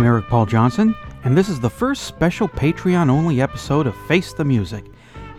I'm Eric Paul Johnson, and this is the first special Patreon only episode of Face the Music,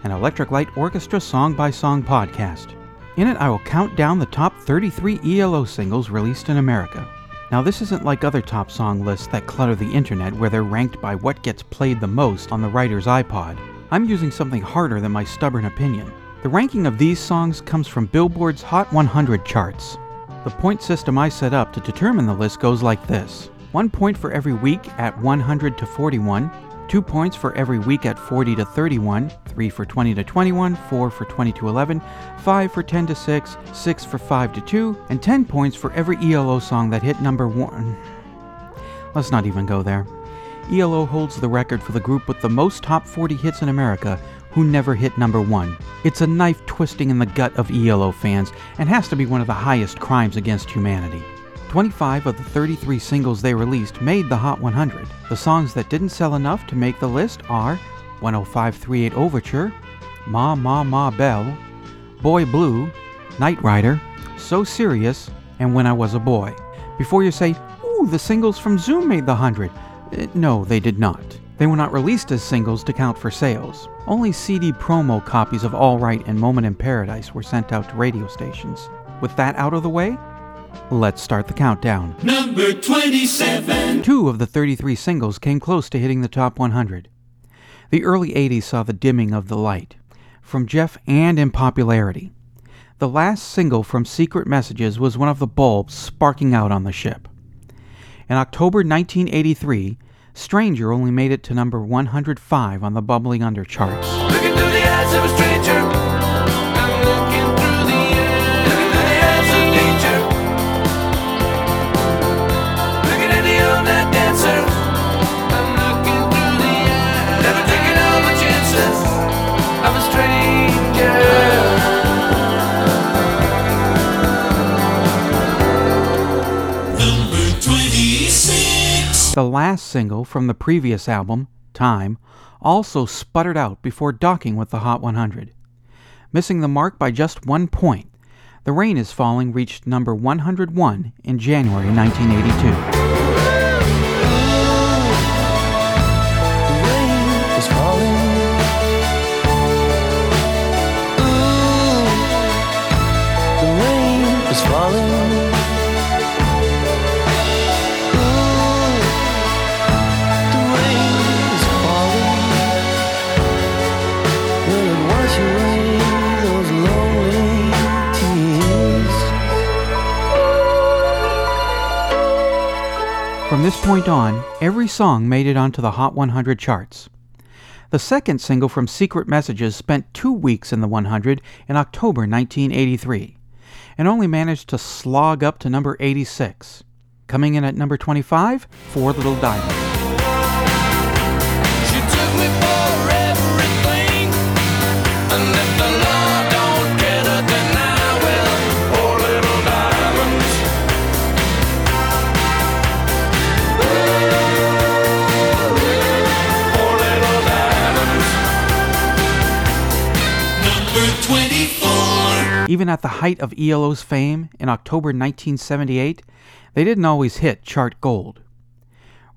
an Electric Light Orchestra song by song podcast. In it, I will count down the top 33 ELO singles released in America. Now, this isn't like other top song lists that clutter the internet where they're ranked by what gets played the most on the writer's iPod. I'm using something harder than my stubborn opinion. The ranking of these songs comes from Billboard's Hot 100 charts. The point system I set up to determine the list goes like this one point for every week at 100 to 41, two points for every week at 40 to 31, three for 20 to 21, four for 20 to 11, five for 10 to 6, six for 5 to 2, and 10 points for every ELO song that hit number one. Let's not even go there. ELO holds the record for the group with the most top 40 hits in America who never hit number one. It's a knife twisting in the gut of ELO fans and has to be one of the highest crimes against humanity. 25 of the 33 singles they released made the Hot 100. The songs that didn't sell enough to make the list are 10538 Overture, Ma Ma Ma Belle, Boy Blue, Night Rider, So Serious, and When I Was a Boy. Before you say, ooh, the singles from Zoom made the 100. Uh, no, they did not. They were not released as singles to count for sales. Only CD promo copies of All Right and Moment in Paradise were sent out to radio stations. With that out of the way, let's start the countdown. Number 27. Two of the 33 singles came close to hitting the top 100. The early 80s saw the dimming of the light, from Jeff and in popularity. The last single from Secret Messages was one of the bulbs sparking out on the ship. In October 1983, Stranger only made it to number 105 on the Bubbling Under charts. The last single from the previous album, Time, also sputtered out before docking with the Hot 100. Missing the mark by just one point, The Rain is Falling reached number 101 in January 1982. Point on, every song made it onto the Hot 100 charts. The second single from Secret Messages spent two weeks in the 100 in October 1983, and only managed to slog up to number 86. Coming in at number 25, Four Little Diamonds. Even at the height of ELO's fame in October 1978, they didn't always hit chart gold.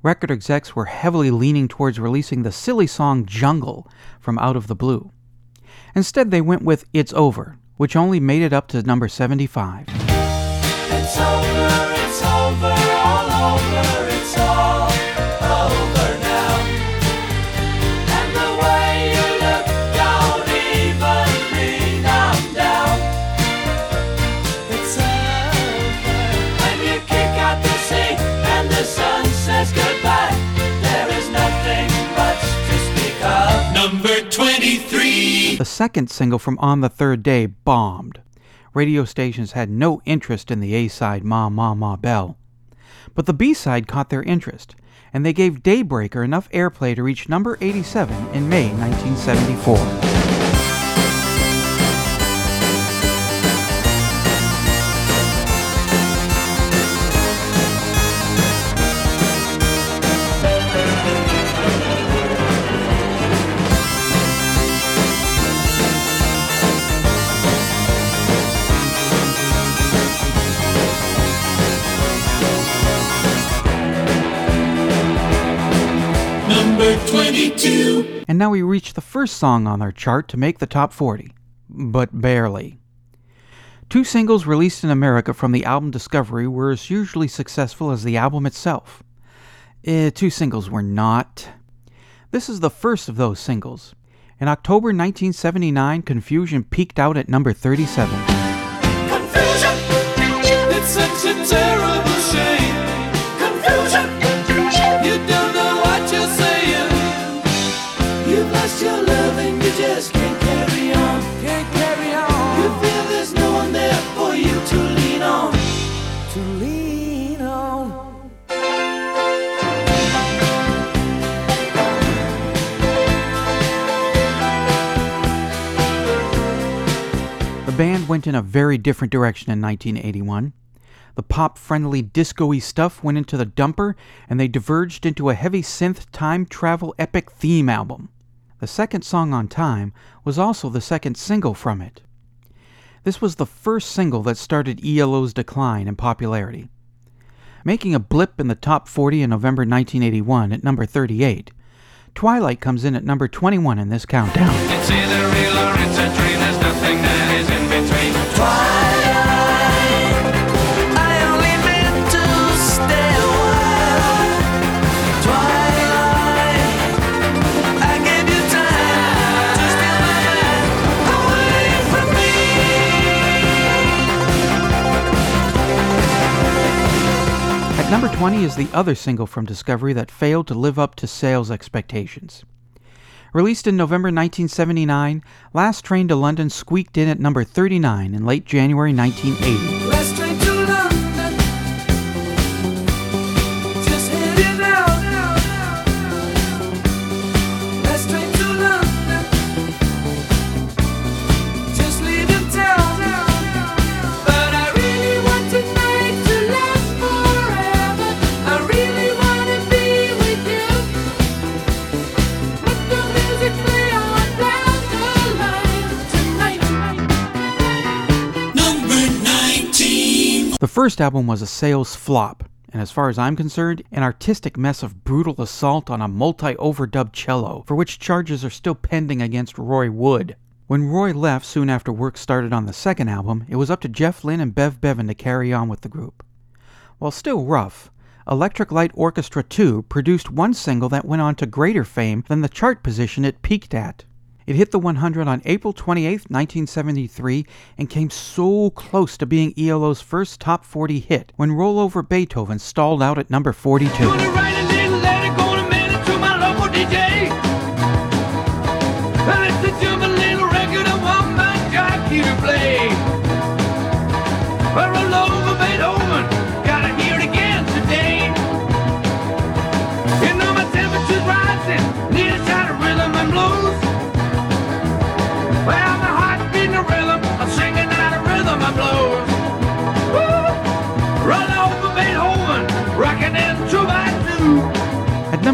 Record execs were heavily leaning towards releasing the silly song Jungle from Out of the Blue. Instead, they went with It's Over, which only made it up to number 75. The second single from On the Third Day bombed. Radio stations had no interest in the A side Ma Ma Ma Belle. But the B side caught their interest, and they gave Daybreaker enough airplay to reach number 87 in May 1974. 22. And now we reach the first song on our chart to make the top 40. But barely. Two singles released in America from the album Discovery were as usually successful as the album itself. Eh, two singles were not. This is the first of those singles. In October 1979, Confusion peaked out at number 37. Confusion. Went in a very different direction in 1981. The pop friendly disco y stuff went into the dumper, and they diverged into a heavy synth time travel epic theme album. The second song on Time was also the second single from it. This was the first single that started ELO's decline in popularity. Making a blip in the top 40 in November 1981 at number 38, Twilight comes in at number 21 in this countdown. 20 is the other single from Discovery that failed to live up to sales expectations. Released in November 1979, Last Train to London squeaked in at number 39 in late January 1980. First album was a sales flop, and as far as I'm concerned, an artistic mess of brutal assault on a multi overdubbed cello, for which charges are still pending against Roy Wood. When Roy left soon after work started on the second album, it was up to Jeff Lynne and Bev Bevan to carry on with the group. While still rough, Electric Light Orchestra 2 produced one single that went on to greater fame than the chart position it peaked at. It hit the 100 on April 28, 1973, and came so close to being ELO's first top 40 hit when Rollover Beethoven stalled out at number 42. Gonna write a little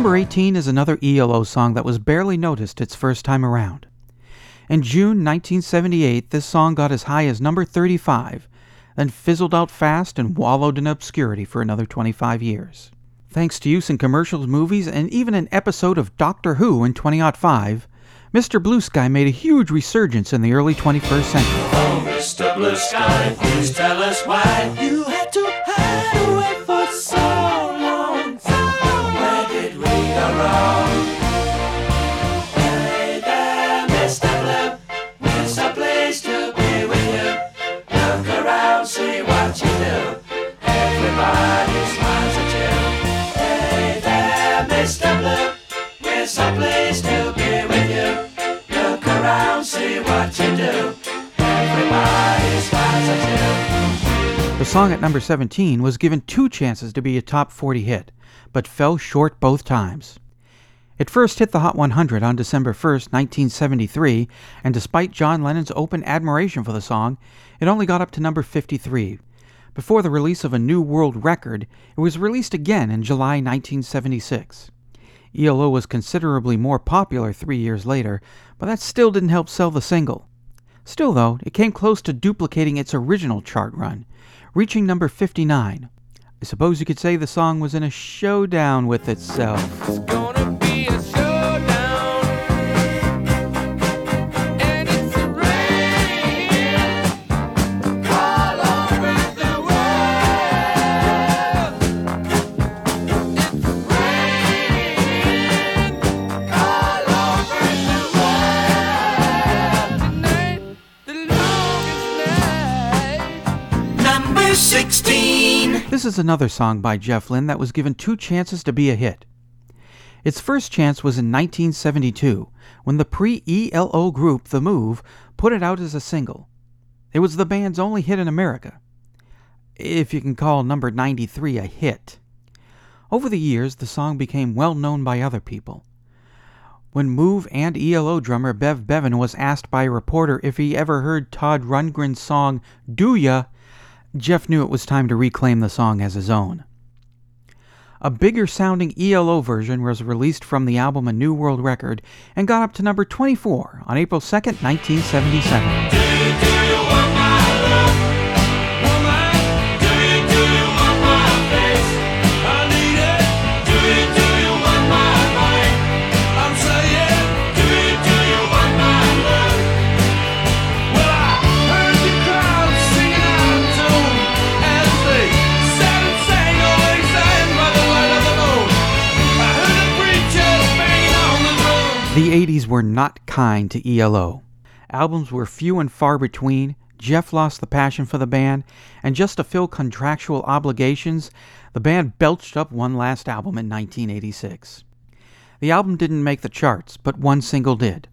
number 18 is another ELO song that was barely noticed its first time around. In June 1978, this song got as high as number 35, then fizzled out fast and wallowed in obscurity for another 25 years. Thanks to use in commercials, movies, and even an episode of Doctor Who in 2005, Mr. Blue Sky made a huge resurgence in the early 21st century. Oh, Mr. Blue Sky, please tell us why you had to song at number 17 was given two chances to be a top 40 hit, but fell short both times. It first hit the Hot 100 on December 1, 1973, and despite John Lennon's open admiration for the song, it only got up to number 53. Before the release of a new world record, it was released again in July 1976. ELO was considerably more popular three years later, but that still didn't help sell the single. Still, though, it came close to duplicating its original chart run, reaching number 59. I suppose you could say the song was in a showdown with itself. This is another song by Jeff Lynne that was given two chances to be a hit. Its first chance was in 1972 when the pre ELO group The Move put it out as a single. It was the band's only hit in America, if you can call number 93 a hit. Over the years, the song became well known by other people. When Move and ELO drummer Bev Bevan was asked by a reporter if he ever heard Todd Rundgren's song Do Ya, Jeff knew it was time to reclaim the song as his own. A bigger sounding ELO version was released from the album A New World Record and got up to number 24 on April 2nd, 1977. The 80s were not kind to ELO. Albums were few and far between. Jeff lost the passion for the band, and just to fill contractual obligations, the band belched up one last album in 1986. The album didn't make the charts, but one single did,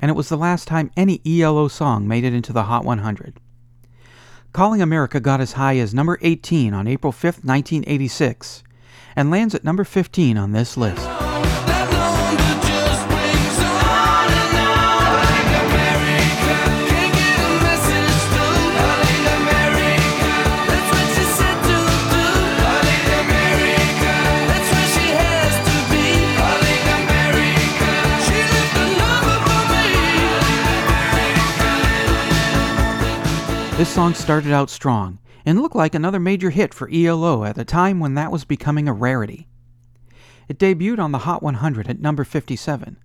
and it was the last time any ELO song made it into the Hot 100. Calling America got as high as number 18 on April 5th, 1986, and lands at number 15 on this list. This song started out strong and looked like another major hit for ELO at a time when that was becoming a rarity. It debuted on the Hot 100 at number 57.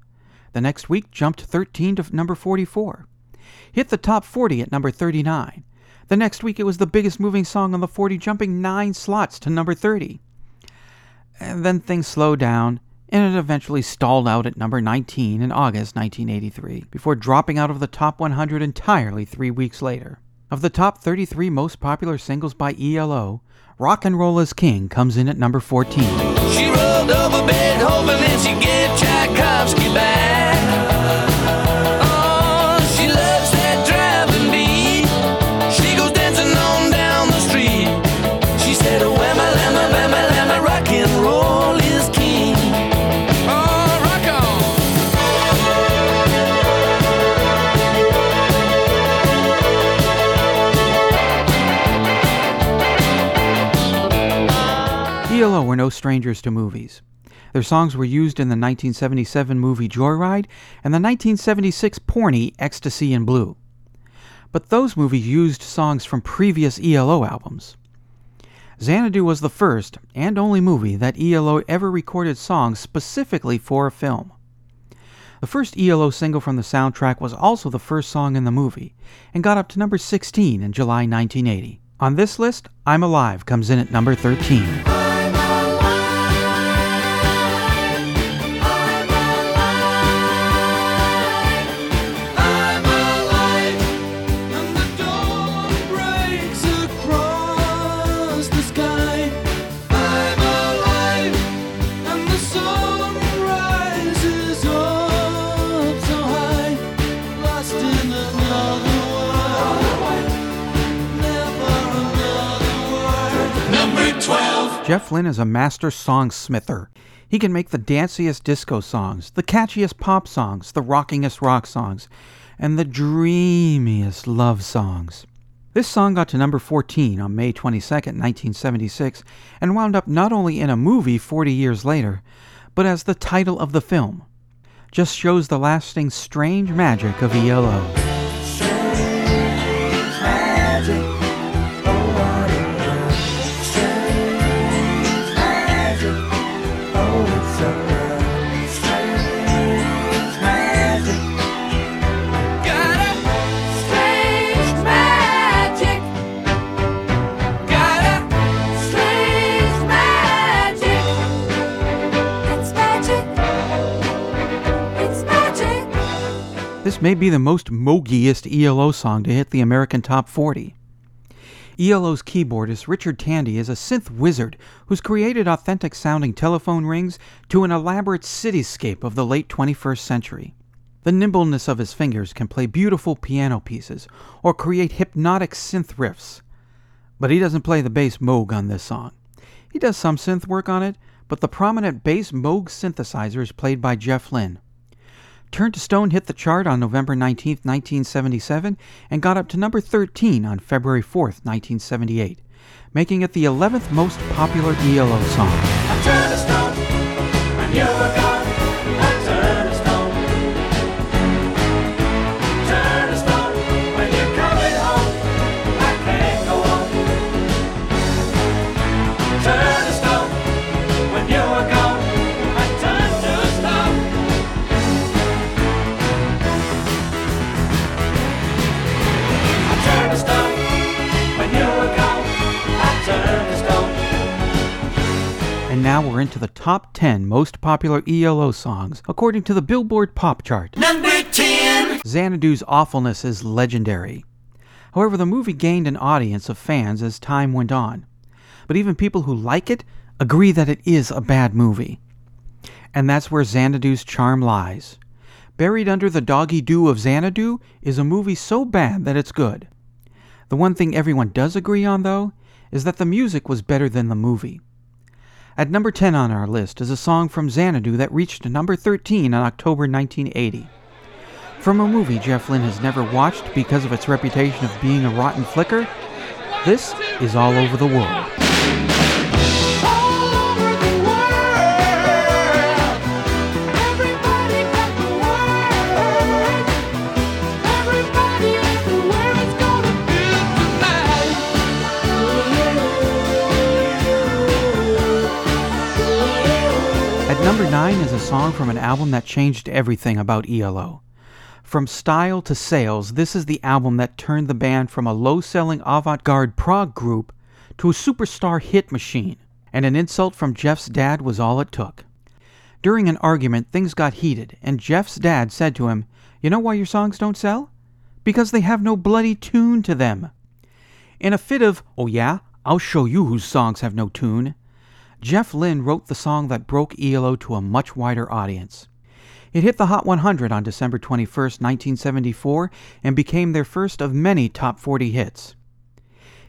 The next week jumped 13 to number 44. Hit the top 40 at number 39. The next week it was the biggest moving song on the 40, jumping 9 slots to number 30. And then things slowed down, and it eventually stalled out at number 19 in August 1983, before dropping out of the top 100 entirely three weeks later. Of the top 33 most popular singles by ELO, Rock and Roll is King comes in at number 14. She rolled over Beethoven and she gave Tchaikovsky strangers to movies. Their songs were used in the 1977 movie Joyride and the 1976 porny Ecstasy in Blue. But those movies used songs from previous ELO albums. Xanadu was the first and only movie that ELO ever recorded songs specifically for a film. The first ELO single from the soundtrack was also the first song in the movie and got up to number 16 in July 1980. On this list, I'm Alive comes in at number 13. Jeff Lynne is a master songsmither. He can make the danciest disco songs, the catchiest pop songs, the rockingest rock songs, and the dreamiest love songs. This song got to number 14 on May 22, 1976, and wound up not only in a movie 40 years later, but as the title of the film. Just shows the lasting strange magic of ELO. May be the most mogiest ELO song to hit the American Top 40. ELO's keyboardist Richard Tandy is a synth wizard who's created authentic sounding telephone rings to an elaborate cityscape of the late 21st century. The nimbleness of his fingers can play beautiful piano pieces or create hypnotic synth riffs. But he doesn't play the bass Moog on this song. He does some synth work on it, but the prominent bass Moog synthesizer is played by Jeff Lynne. Turn to Stone hit the chart on November 19, 1977, and got up to number 13 on February 4, 1978, making it the 11th most popular ELO song. We're into the top 10 most popular ELO songs according to the Billboard Pop Chart. Number 10. Xanadu's awfulness is legendary. However, the movie gained an audience of fans as time went on. But even people who like it agree that it is a bad movie. And that's where Xanadu's charm lies. Buried under the doggy doo of Xanadu is a movie so bad that it's good. The one thing everyone does agree on, though, is that the music was better than the movie. At number 10 on our list is a song from Xanadu that reached number 13 on October 1980. From a movie Jeff Lynne has never watched because of its reputation of being a rotten flicker, this is All Over the World. Song from an album that changed everything about ELO. From style to sales, this is the album that turned the band from a low selling avant garde prog group to a superstar hit machine, and an insult from Jeff's dad was all it took. During an argument, things got heated, and Jeff's dad said to him, You know why your songs don't sell? Because they have no bloody tune to them. In a fit of, Oh yeah, I'll show you whose songs have no tune, Jeff Lynne wrote the song that broke ELO to a much wider audience. It hit the Hot 100 on December 21, 1974, and became their first of many top 40 hits.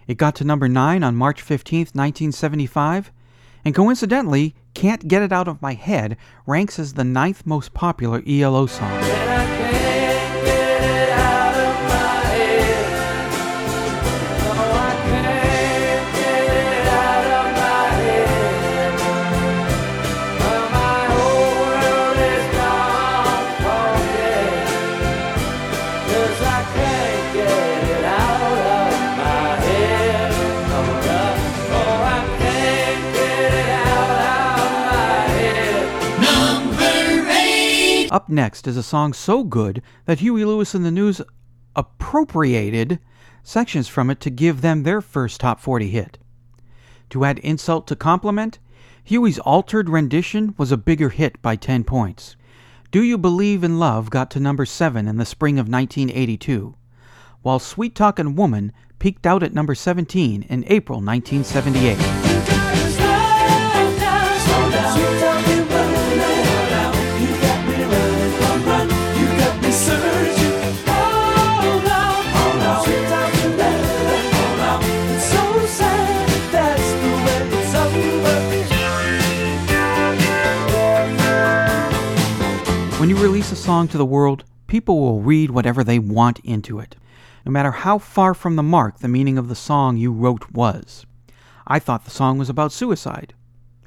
It got to number 9 on March 15, 1975, and coincidentally, Can't Get It Out of My Head ranks as the ninth most popular ELO song. Up next is a song so good that Huey Lewis and the News appropriated sections from it to give them their first top 40 hit. To add insult to compliment, Huey's altered rendition was a bigger hit by 10 points. Do You Believe in Love got to number 7 in the spring of 1982, while Sweet Talkin' Woman peaked out at number 17 in April 1978. Song to the world, people will read whatever they want into it, no matter how far from the mark the meaning of the song you wrote was. I thought the song was about suicide,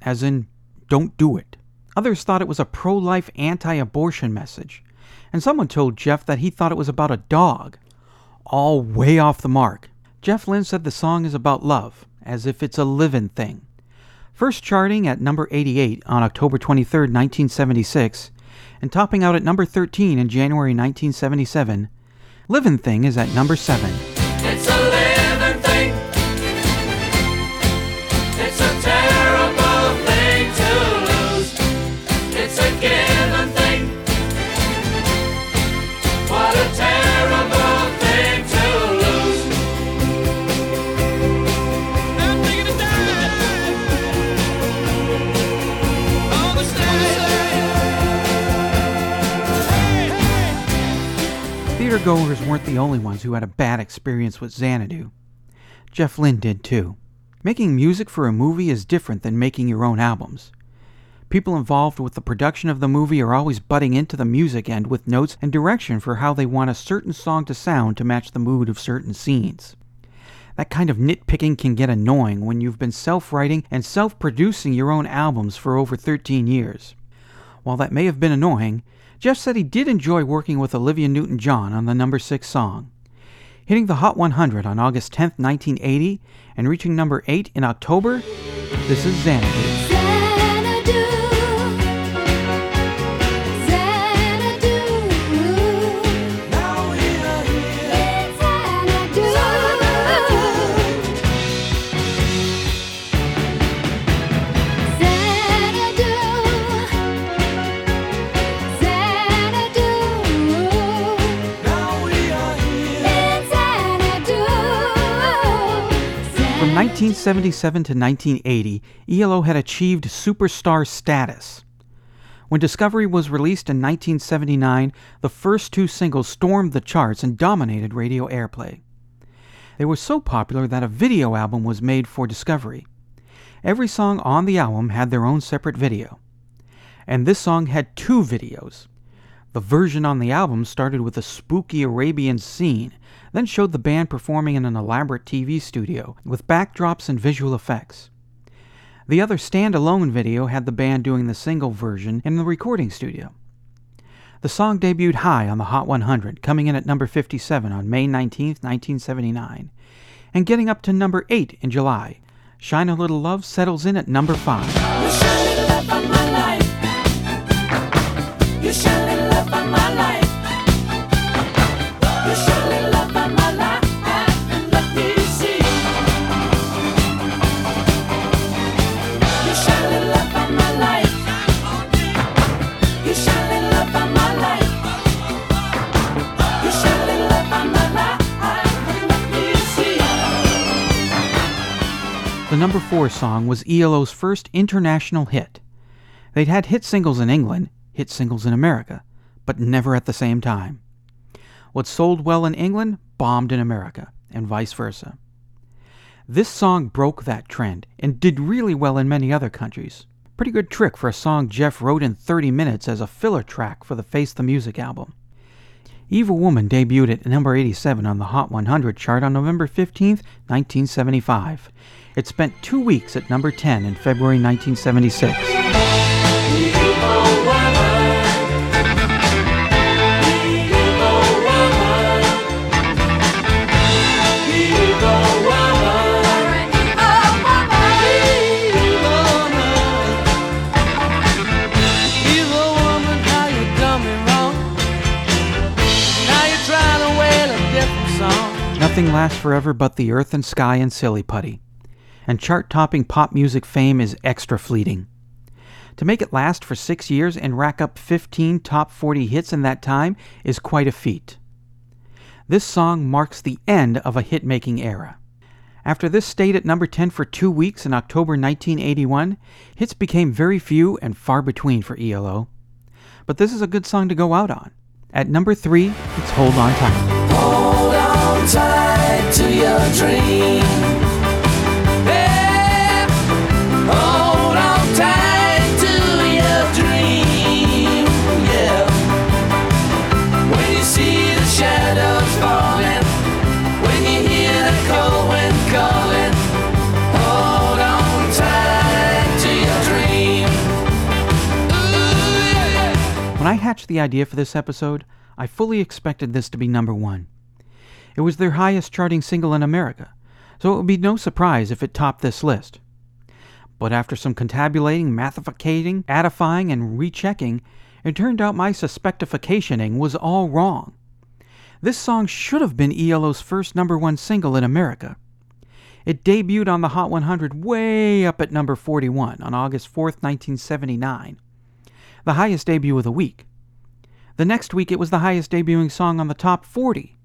as in, don't do it. Others thought it was a pro life anti abortion message, and someone told Jeff that he thought it was about a dog. All way off the mark. Jeff Lynne said the song is about love, as if it's a living thing. First charting at number 88 on October 23, 1976, and topping out at number 13 in January 1977, Livin' Thing is at number 7. Theatergoers weren't the only ones who had a bad experience with Xanadu. Jeff Lynne did too. Making music for a movie is different than making your own albums. People involved with the production of the movie are always butting into the music end with notes and direction for how they want a certain song to sound to match the mood of certain scenes. That kind of nitpicking can get annoying when you've been self writing and self producing your own albums for over 13 years. While that may have been annoying, Jeff said he did enjoy working with Olivia Newton John on the number 6 song. Hitting the Hot 100 on August 10, 1980, and reaching number 8 in October, this is. Xanadu, 1977 to 1980, ELO had achieved superstar status. When Discovery was released in 1979, the first two singles stormed the charts and dominated radio airplay. They were so popular that a video album was made for Discovery. Every song on the album had their own separate video. And this song had two videos. The version on the album started with a spooky Arabian scene, then showed the band performing in an elaborate TV studio with backdrops and visual effects. The other standalone video had the band doing the single version in the recording studio. The song debuted high on the Hot 100, coming in at number 57 on May 19, 1979, and getting up to number 8 in July. Shine a Little Love settles in at number 5. Number 4 song was ELO's first international hit. They'd had hit singles in England, hit singles in America, but never at the same time. What sold well in England bombed in America, and vice versa. This song broke that trend and did really well in many other countries. Pretty good trick for a song Jeff wrote in 30 minutes as a filler track for the Face the Music album. Evil Woman debuted at number 87 on the Hot 100 chart on November 15, 1975. It spent two weeks at number 10 in February 1976. Evil woman. Evil woman. Evil woman. Evil woman, how you done me wrong. Now you're trying to wail a different song. Nothing lasts forever but the earth and sky and silly putty. And chart topping pop music fame is extra fleeting. To make it last for six years and rack up 15 top 40 hits in that time is quite a feat. This song marks the end of a hit making era. After this stayed at number 10 for two weeks in October 1981, hits became very few and far between for ELO. But this is a good song to go out on. At number 3, it's Hold On Tight. Hold on tight hatched the idea for this episode, I fully expected this to be number one. It was their highest charting single in America, so it would be no surprise if it topped this list. But after some contabulating, mathificating, addifying, and rechecking, it turned out my suspectificationing was all wrong. This song should have been ELO's first number one single in America. It debuted on the Hot 100 way up at number 41 on August 4th, 1979, the highest debut of the week. The next week, it was the highest debuting song on the top 40.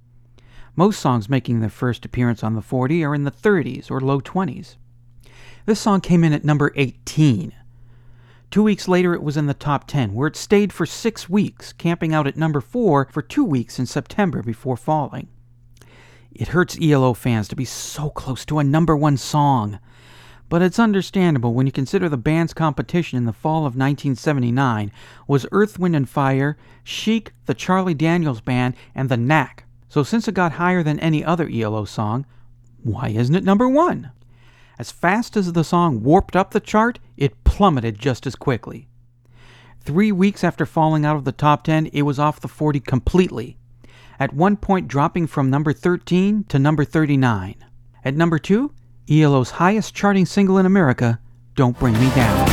Most songs making their first appearance on the 40 are in the 30s or low 20s. This song came in at number 18. Two weeks later, it was in the top 10, where it stayed for six weeks, camping out at number 4 for two weeks in September before falling. It hurts ELO fans to be so close to a number one song. But it's understandable when you consider the band's competition in the fall of 1979 was Earth, Wind, and Fire, Chic, the Charlie Daniels Band, and The Knack. So since it got higher than any other ELO song, why isn't it number one? As fast as the song warped up the chart, it plummeted just as quickly. Three weeks after falling out of the top 10, it was off the 40 completely, at one point dropping from number 13 to number 39. At number 2, ELO's highest charting single in America, Don't Bring Me Down.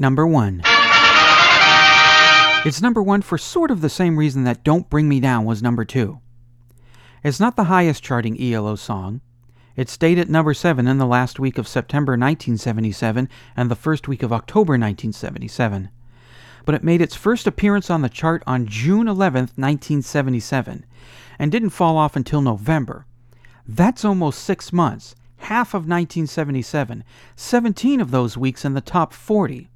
Number one. It's number one for sort of the same reason that Don't Bring Me Down was number two. It's not the highest charting ELO song. It stayed at number seven in the last week of September 1977 and the first week of October 1977. But it made its first appearance on the chart on June 11th, 1977, and didn't fall off until November. That's almost six months, half of 1977, 17 of those weeks in the top 40.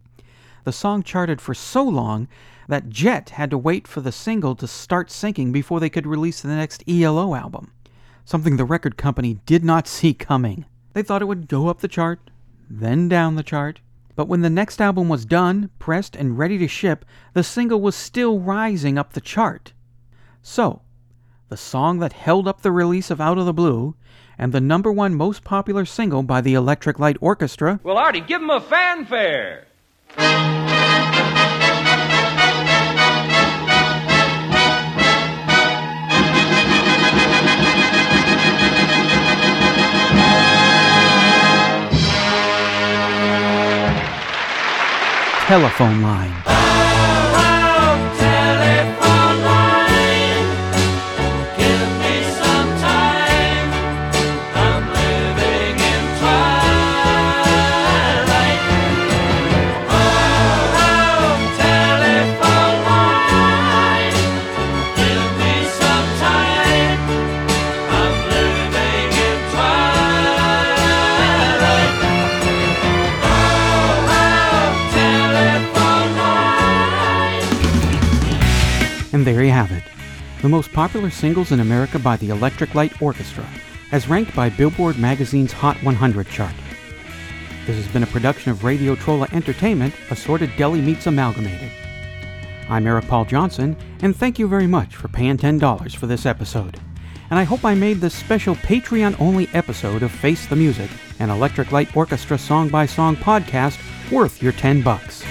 The song charted for so long that Jet had to wait for the single to start sinking before they could release the next ELO album, something the record company did not see coming. They thought it would go up the chart, then down the chart. But when the next album was done, pressed, and ready to ship, the single was still rising up the chart. So, the song that held up the release of Out of the Blue, and the number one most popular single by the Electric Light Orchestra, Well, Artie, give him a fanfare. Telephone Line. Most popular singles in America by the Electric Light Orchestra, as ranked by Billboard magazine's Hot 100 chart. This has been a production of Radio Trolla Entertainment, Assorted Deli Meats Amalgamated. I'm Eric Paul Johnson, and thank you very much for paying $10 for this episode. And I hope I made this special Patreon only episode of Face the Music, an Electric Light Orchestra song by song podcast, worth your 10 bucks.